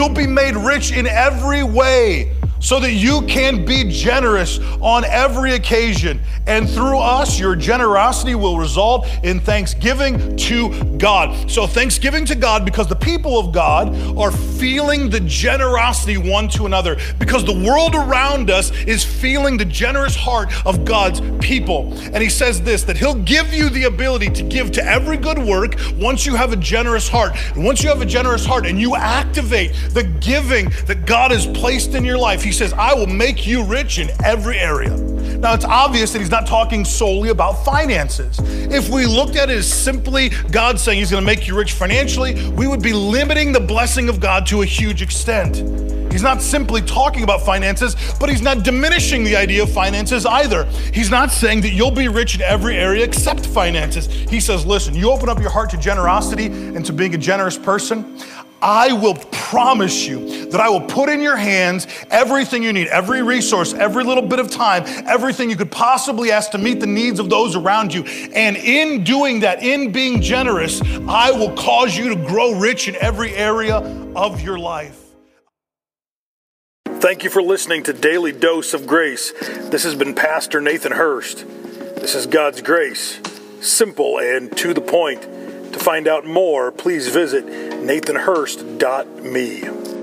you'll be made rich in every way so that you can be generous on every occasion. And through us, your generosity will result in thanksgiving to God. So, thanksgiving to God because the people of God are feeling the generosity one to another, because the world around us is feeling the generous heart of God's people. And He says this that He'll give you the ability to give to every good work once you have a generous heart. And once you have a generous heart and you activate the giving that God has placed in your life, he says, I will make you rich in every area. Now, it's obvious that he's not talking solely about finances. If we looked at it as simply God saying he's going to make you rich financially, we would be limiting the blessing of God to a huge extent. He's not simply talking about finances, but he's not diminishing the idea of finances either. He's not saying that you'll be rich in every area except finances. He says, listen, you open up your heart to generosity and to being a generous person. I will promise you that I will put in your hands everything you need, every resource, every little bit of time, everything you could possibly ask to meet the needs of those around you. And in doing that, in being generous, I will cause you to grow rich in every area of your life. Thank you for listening to Daily Dose of Grace. This has been Pastor Nathan Hurst. This is God's grace, simple and to the point. To find out more, please visit nathanhurst.me.